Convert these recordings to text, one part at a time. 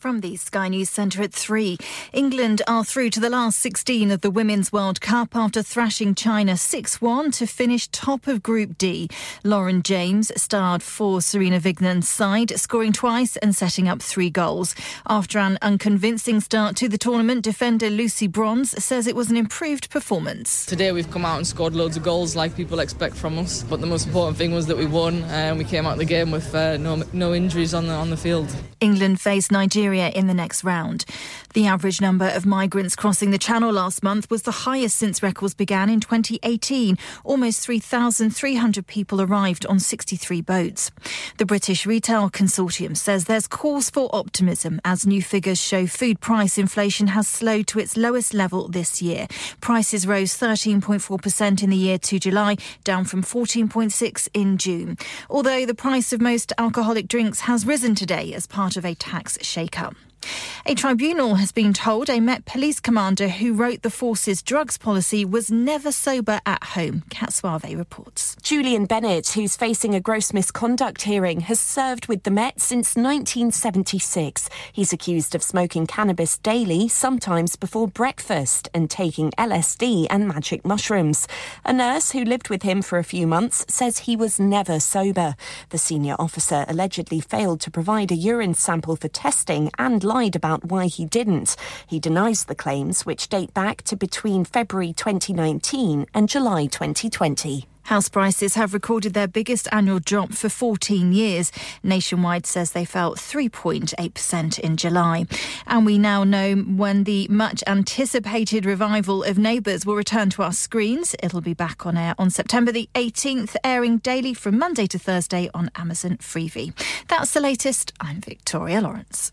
From the Sky News Centre at 3. England are through to the last 16 of the Women's World Cup after thrashing China 6 1 to finish top of Group D. Lauren James starred for Sarina Wiegman's side, scoring twice and setting up three goals. After an unconvincing start to the tournament, defender Lucy Bronze says it was an improved performance. Today we've come out and scored loads of goals like people expect from us, but the most important thing was that we won and we came out of the game with uh, no, no injuries on the, on the field. England face Nigeria in the next round. The average number of migrants crossing the Channel last month was the highest since records began in 2018. Almost 3,300 people arrived on 63 boats. The British Retail Consortium says there's cause for optimism as new figures show food price inflation has slowed to its lowest level this year. Prices rose 13.4% in the year to July, down from 14.6% in June. Although the price of most alcoholic drinks has risen today as part of a tax shake-up. A tribunal has been told a Met police commander who wrote the force's drugs policy was never sober at home. Kat Suave reports. Julian Bennett, who's facing a gross misconduct hearing, has served with the Met since 1976. He's accused of smoking cannabis daily, sometimes before breakfast, and taking LSD and magic mushrooms. A nurse who lived with him for a few months says he was never sober. The senior officer allegedly failed to provide a urine sample for testing and lied about why he didn't. He denies the claims, which date back to between February 2019 and July 2020. House prices have recorded their biggest annual drop for 14 years. Nationwide says they fell 3.8% in July. And we now know when the much anticipated revival of Neighbours will return to our screens. It'll be back on air on September the 18th, airing daily from Monday to Thursday on Amazon Freevee. That's the latest. I'm Victoria Lawrence.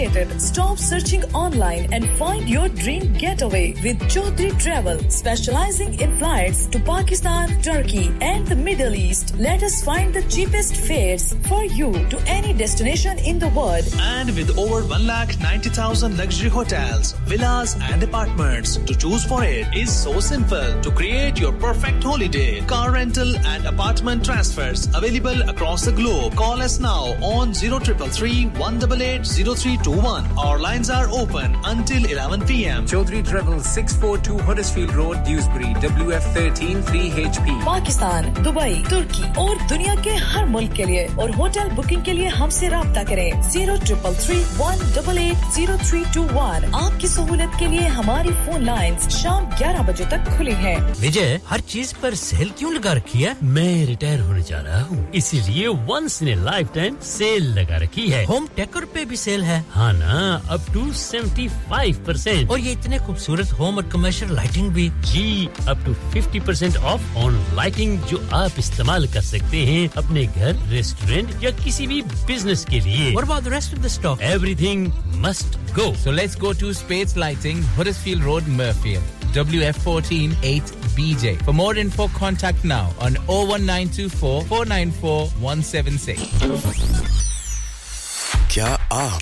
Stop searching online and find your dream getaway with Chaudhry Travel, specializing in flights to Pakistan, Turkey, and the Middle East. Let us find the cheapest fares for you to any destination in the world. And with over 1,90,000 luxury hotels, villas, and apartments to choose for it is so simple to create your perfect holiday. Car rental and apartment transfers available across the globe. Call us now on 0333 188 0321. Our lines are open until 11 p.m. Chaudhry Travel 642 Huddersfield Road, Dewsbury, WF13 3HP. Pakistan Dubai तुर्की और दुनिया के हर मुल्क के लिए और hotel booking के लिए हमसे रब्ता करें zero triple three one double eight zero three two one आपकी सहूलत के लिए हमारी फ़ोन लाइन शाम ग्यारह बजे तक खुली है विजय हर चीज़ पर सेल क्यों लगा रखी है मैं रिटायर होने जा रहा हूँ इसीलिए once in a lifetime sale लगा रखी है होम टेकर पे भी सेल है हाँ ना up to seventy five percent और ये इतने खूबसूरत होम और कमर्शियल लाइटिंग भी जी up to fifty percent off on lighting जो आप इस्तेमाल कर सकते हैं अपने घर रेस्टोरेंट या किसी भी बिज़नेस के लिए What about the rest of the stock? Everything must go. So let's go to Spades Lighting, Huddersfield Road, Murfield. WF14 8BJ. For more info, contact now on 01924 494 176. क्या आप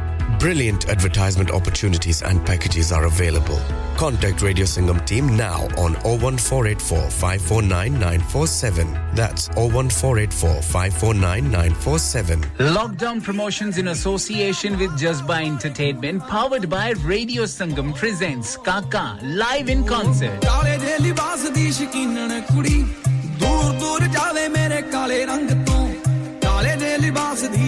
Brilliant advertisement opportunities and packages are available. Contact Radio Sangam team now on 01484 549 947. That's 01484 549 947. Lockdown promotions in association with Jazba Entertainment, powered by Radio Sangam, presents Kaka live in concert.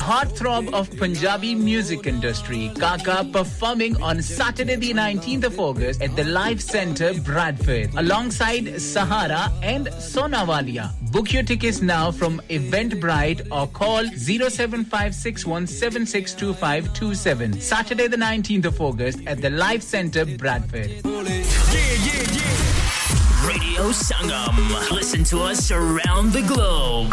Heartthrob of Punjabi music industry, Kaka performing on Saturday the 19th of August at the Life Centre, Bradford, alongside Sahara and Sonawalia. Book your tickets now from Eventbrite or call 0756176227. Saturday the 19th of August at the Life Centre, Bradford. Radio Sangam. Listen to us around the globe.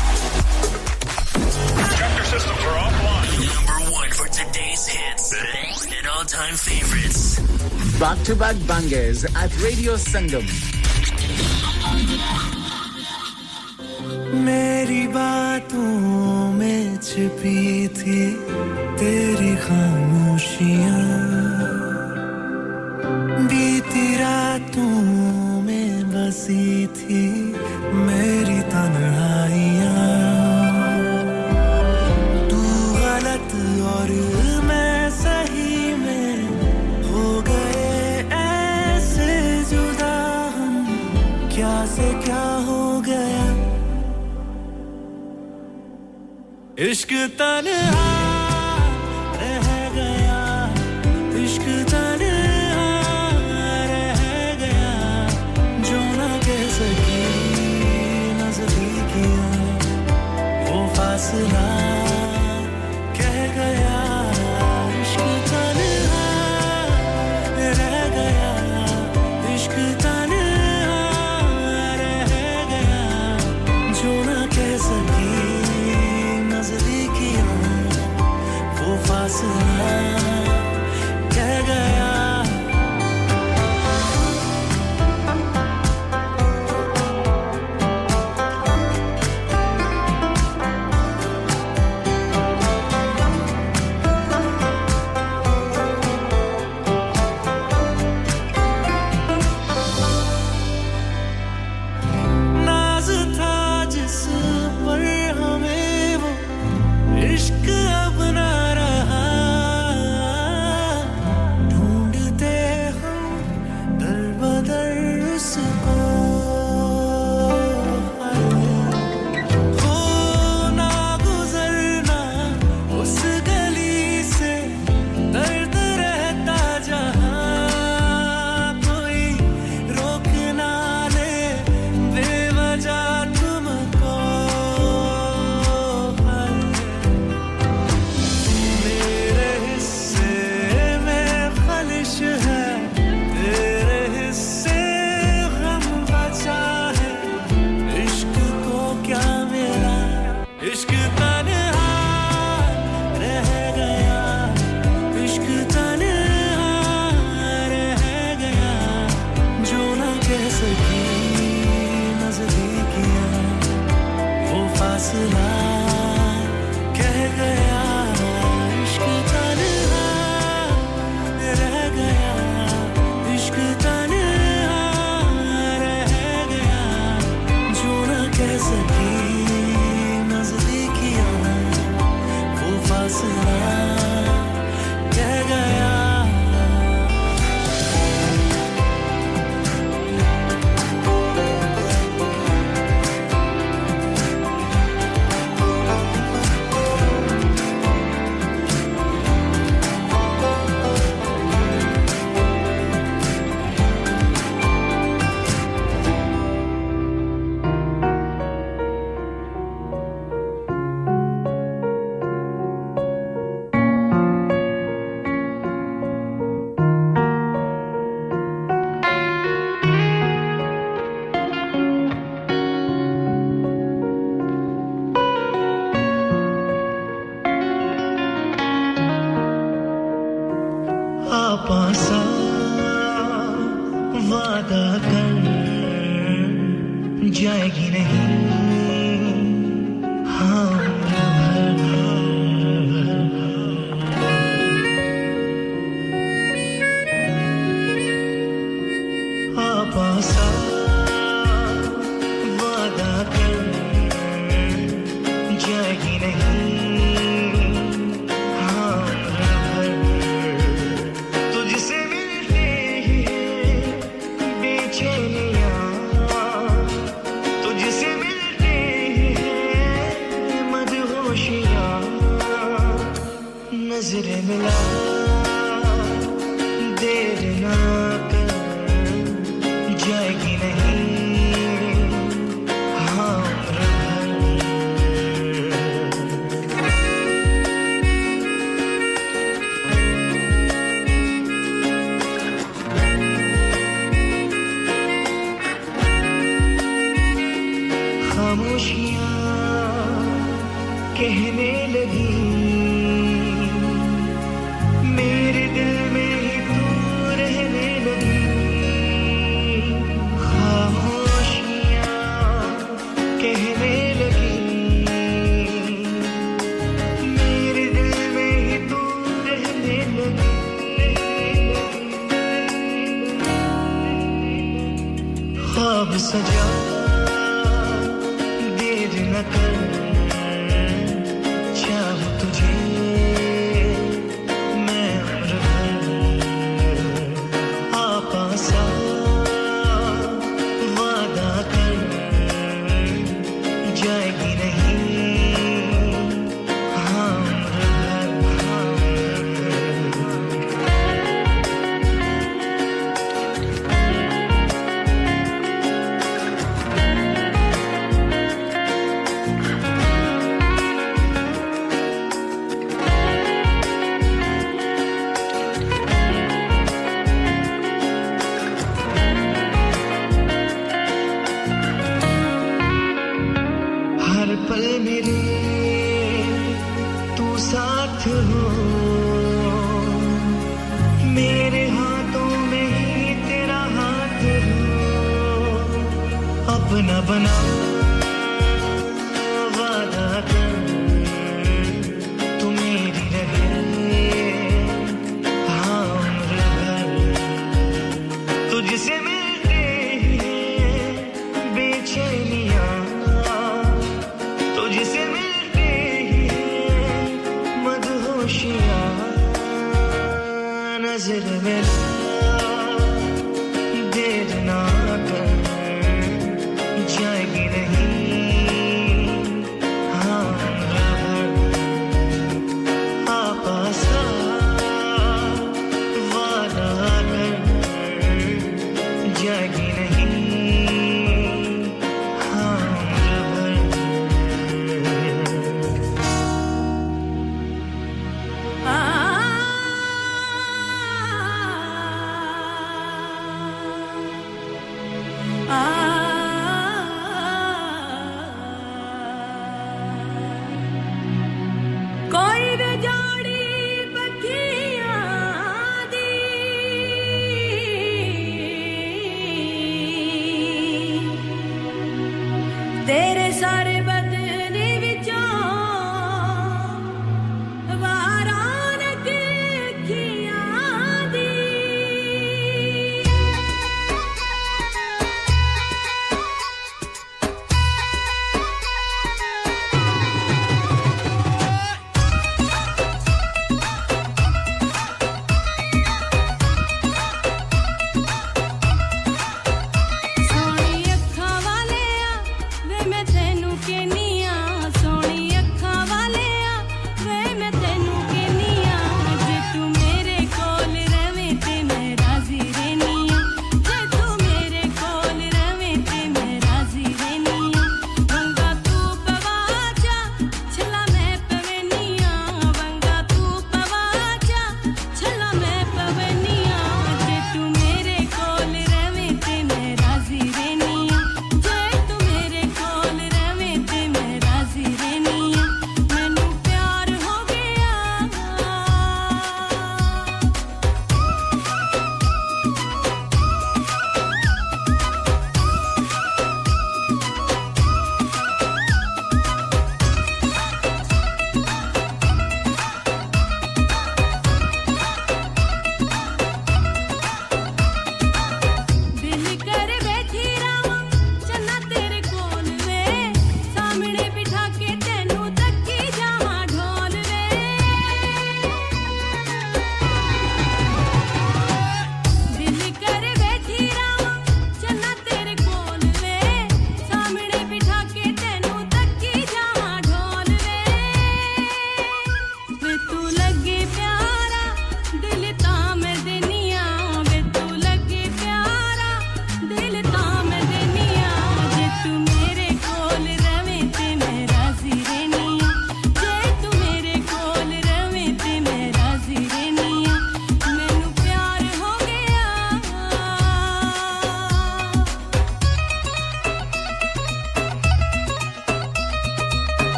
Chapter systems are offline. Number one for today's hits and all-time favorites. Back-to-back bangers at Radio Sangam. मेरी बातों में छिपी थी तेरी खामोशियां बीती रातों में बसी थी मेरी तन्हाइयां इश्क तन्हा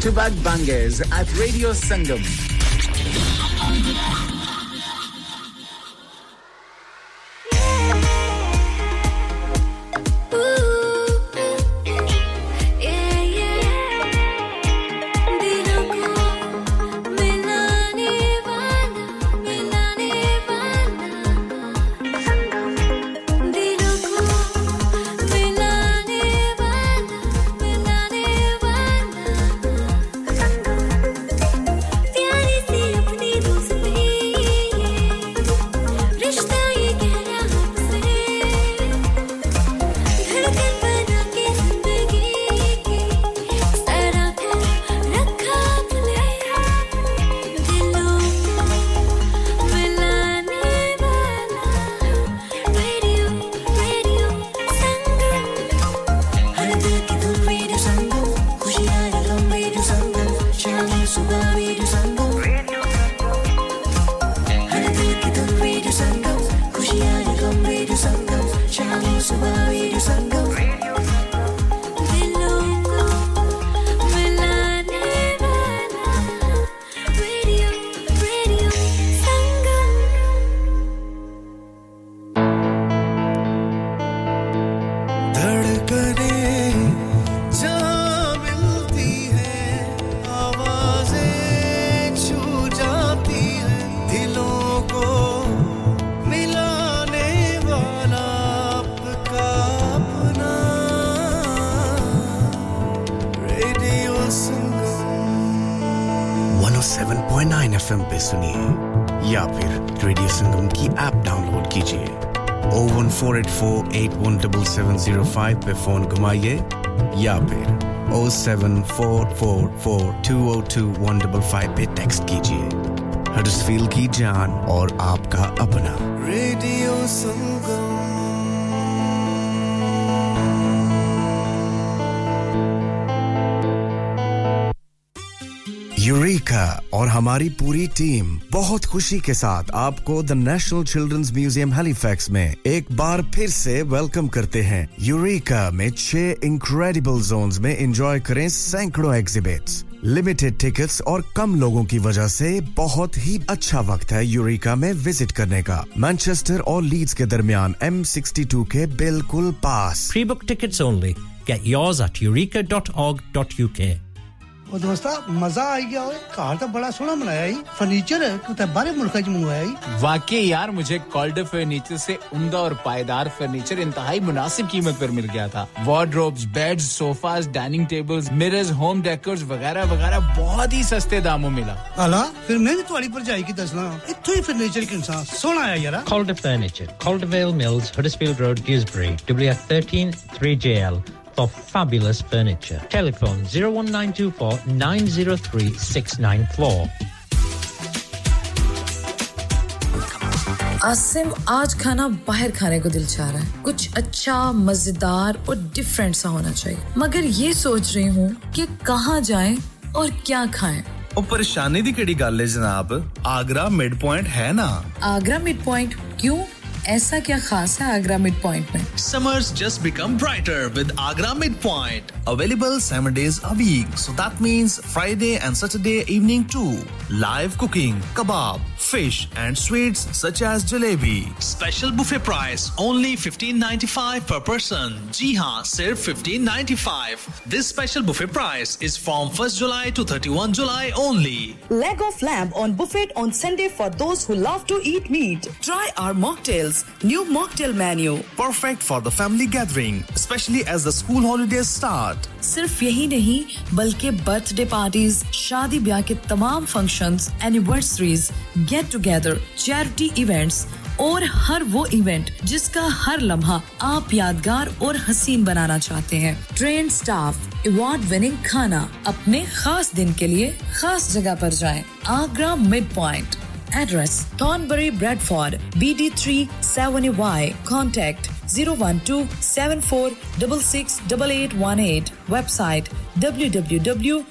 to back bangers at Radio Sangam. 3705 पे फ़ोन घुमाइए या फिर 07444202155 पे टेक्स्ट कीजिए हर की जान और आपका अपना रेडियो संगम यूरेका और हमारी पूरी टीम बहुत खुशी के साथ आपको the National Children's Museum Halifax में एक बार फिर से वेलकम करते हैं यूरेका में छह इनक्रेडिबल जोन्स में एंजॉय करें सैकड़ों एग्जिबिट्स लिमिटेड टिकट्स और कम लोगों की वजह से बहुत ही अच्छा वक्त है यूरिका में विज़िट करने का मैनचेस्टर और लीड्स के दरमियान एम सिक्सटी टू के बिल्कुल पास Pre-book tickets only. Get yours at eureka.org.uk. ਉਹ ਦੋਸਤਾ ਮਜ਼ਾ ਆ ਗਿਆ ਓਏ ਘਰ ਤਾਂ ਬੜਾ ਸੋਹਣਾ ਬਣਾਇਆ ਈ ਫਰਨੀਚਰ ਕਿਤੇ ਬਾਹਰੇ ਮੁਲਕਾਂ ਚ ਮੰਗਵਾਇਆ ਈ वाकई यार मुझे कॉल्डर फर्नीचर से उमदा और पायदार फर्नीचर इंतहाई मुनासिब कीमत पर मिल गया था wardrobes beds sofas dining tables mirrors home decors वगैरह वगैरह बहुत ही सस्ते दामों मिला ਹਾਲਾ ਫਿਰ ਮੈਂ ਵੀ ਤੁਹਾਡੀ ਭਰਜਾਈ ਕੀ ਦੱਸਣਾ ਇੱਥੋਂ ਹੀ ਫਰਨੀਚਰ ਕਿੰਨਾ ਸੋਹਣਾ ਆਇਆ ਯਾਰਾ Calder Furniture, Caldervale Mills, Huddersfield Road, Dewsbury, WF13 3JL for fabulous furniture. Telephone 01924 903 694. Asim आज खाना बाहर खाने को दिल चाह रहा है कुछ अच्छा मजेदार और डिफरेंट सा होना चाहिए मगर ये सोच रही हूँ कि कहाँ जाएं और क्या खाएं ਉਹ ਪਰੇਸ਼ਾਨੀ ਦੀ ਕਿਹੜੀ ਗੱਲ ਹੈ ਜਨਾਬ ਆਗਰਾ ਮਿਡ ਪੁਆਇੰਟ ਹੈ ਨਾ आगरा मिड पॉइंट क्यों ऐसा क्या खास है आगरा मिड पॉइंट में? Summers just become brighter with Agra mid point available seven days a week so that means Friday and Saturday evening to live cooking kebab fish and sweet such as jalebi special buffet price only fifteen ninety five per person जी हाँ सिर्फ़ fifteen ninety five this special buffet price is from first July to thirty one July only leg of lamb on buffet on Sunday for those who love to eat meat try our mocktails New mocktail menu. Perfect for the family gathering, especially as the school holidays start. सिर्फ़ यही नहीं बल्कि birthday parties शादी ब्याह के तमाम functions, anniversaries get together charity events और हर वो इवेंट जिसका हर लम्हा आप यादगार और हसीन बनाना चाहते हैं ट्रेन स्टाफ अवार्ड विनिंग खाना अपने खास दिन के लिए खास जगह पर जाएँ Agra mid point Address Thornbury Bradford BD3 7Y Contact 012 7466 Website www.agra.com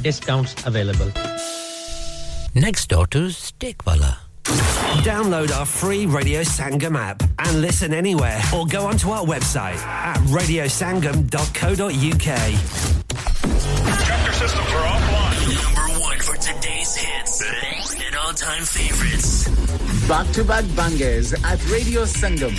Student discounts available. Next door to Steakwala. Download our free Radio Sangam app and listen anywhere or go onto our website at radiosangam.co.uk. Tractor systems are offline. Number one for today's hits and all-time favorites. Back-to-back bangers at Radio Sangam.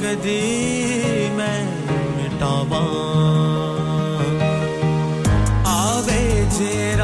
कदी मैं मिटावा। आवे जेरा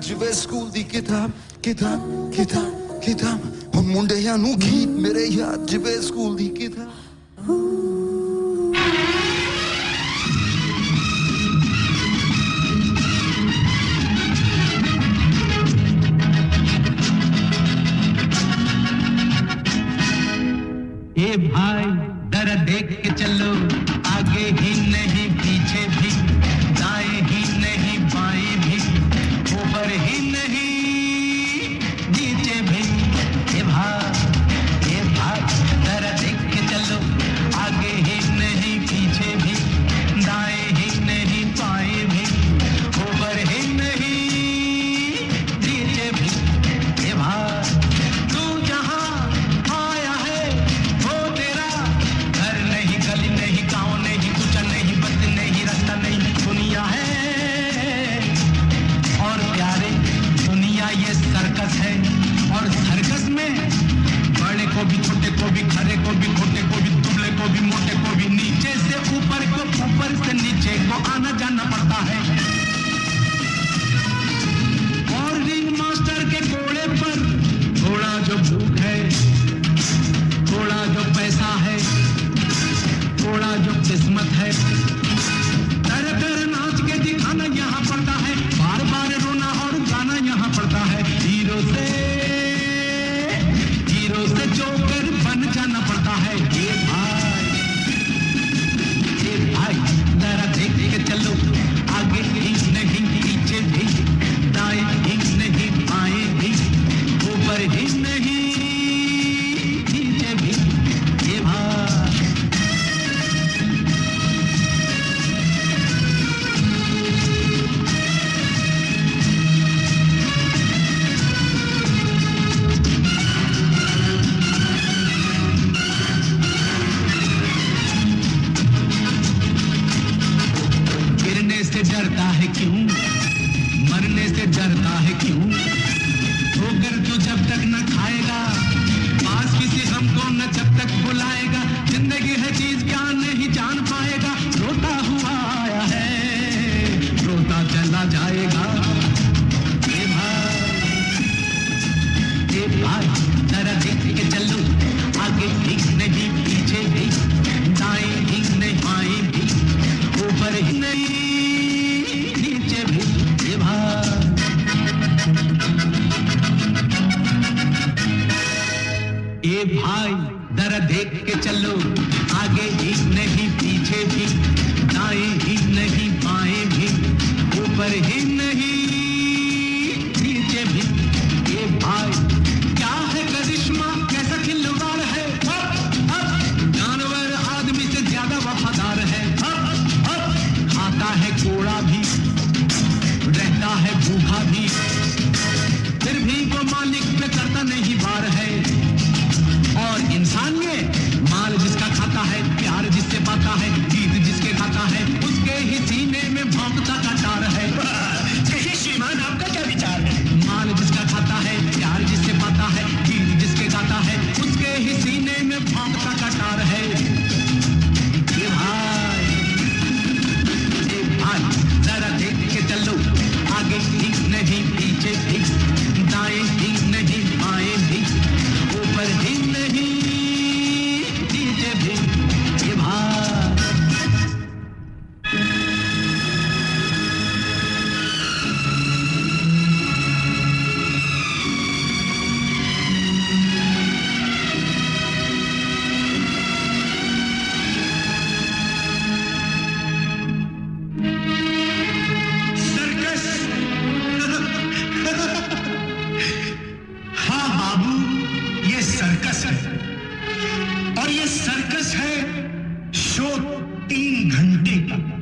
ਜਵੇ school ਦੀ ਕਿਤਾਬ ਕਿਤਾਬ ਕਿਤਾਬ ਕਿਤਾਬ ਮੁੰਡਿਆਂ ਨੂੰ ਗੀਤ ਮੇਰੇ ਯਾਦ ਜਵੇ ਸਕੂਲ जाएगा। प्रोसेस है शो तीन घंटे का।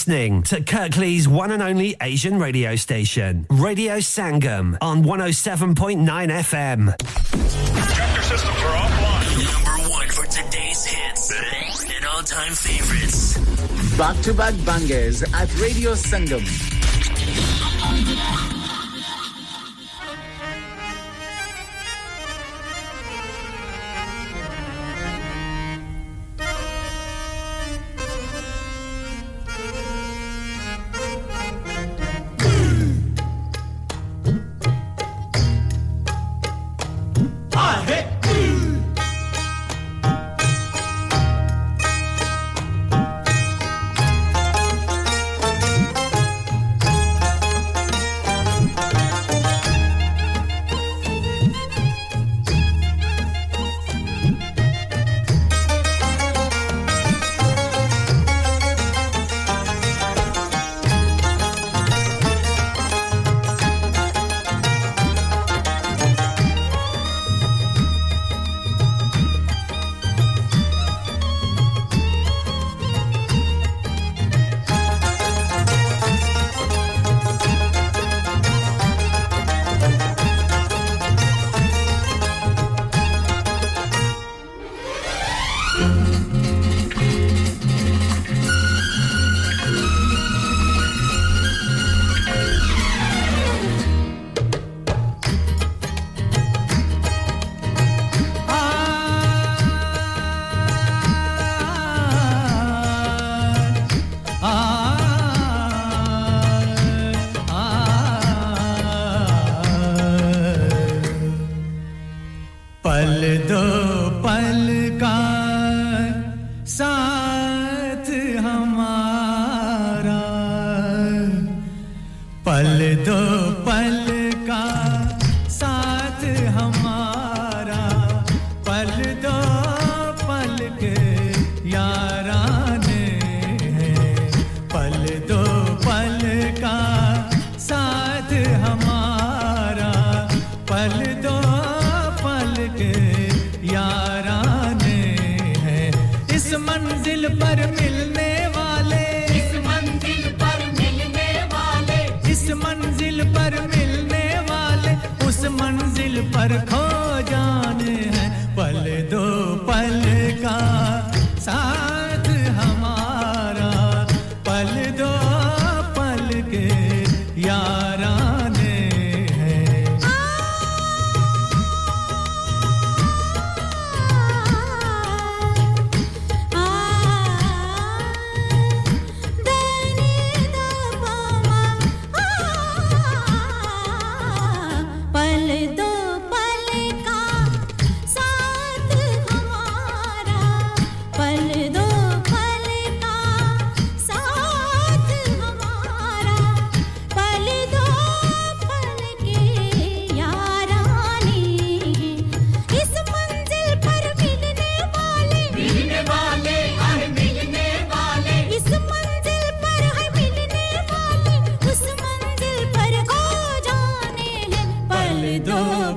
listening to Kirklees' one and only Asian radio station, Radio Sangam, on 107.9 FM. Systems are offline. Number one for today's hits and all time favorites. Back to back bangers at Radio Sangam.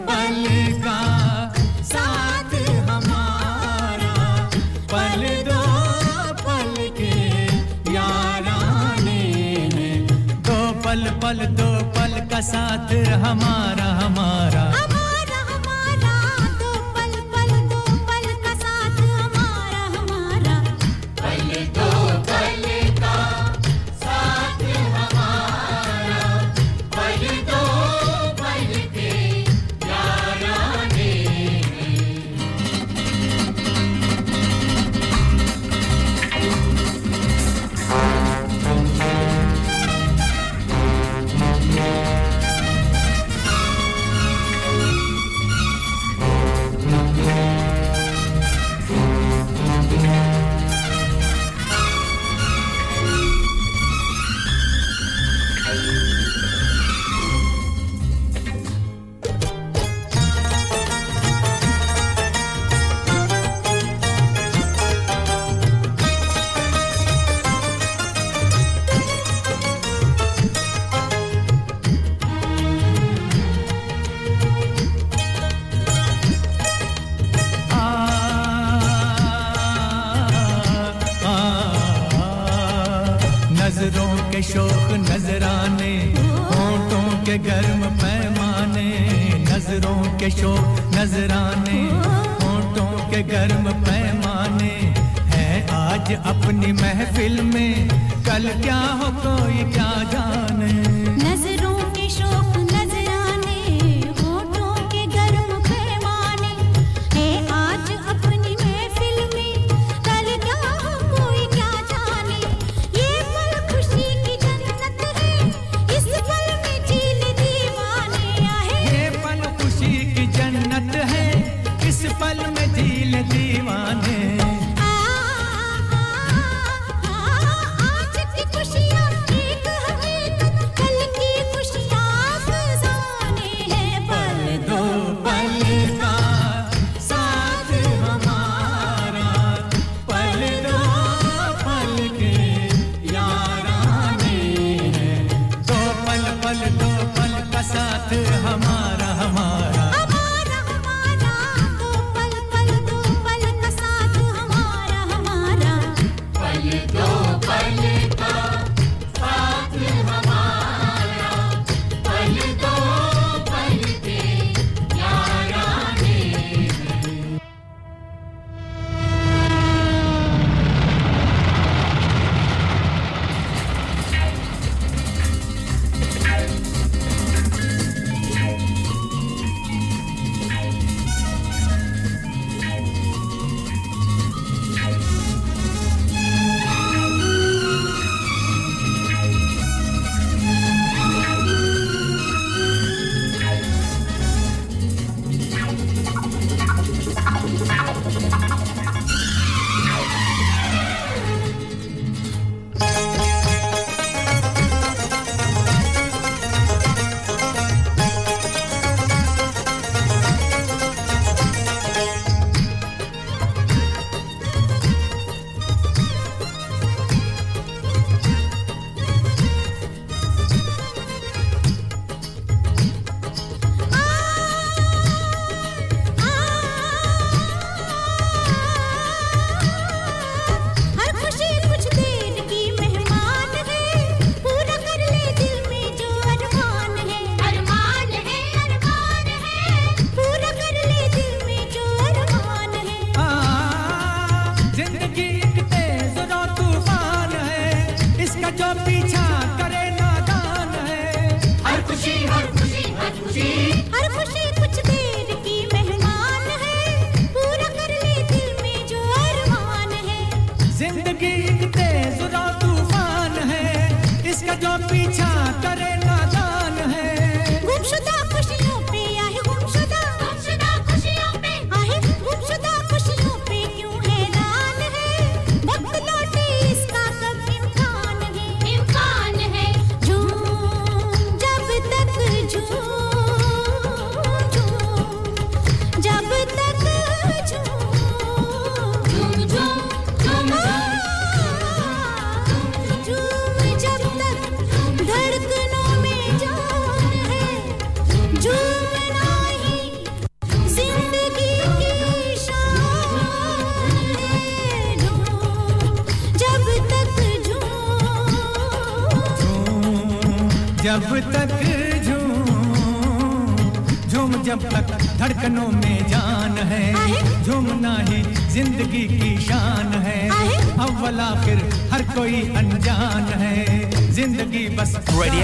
पल का साथ हमारा पल दो पल के पल पल पल का साथ हमारा।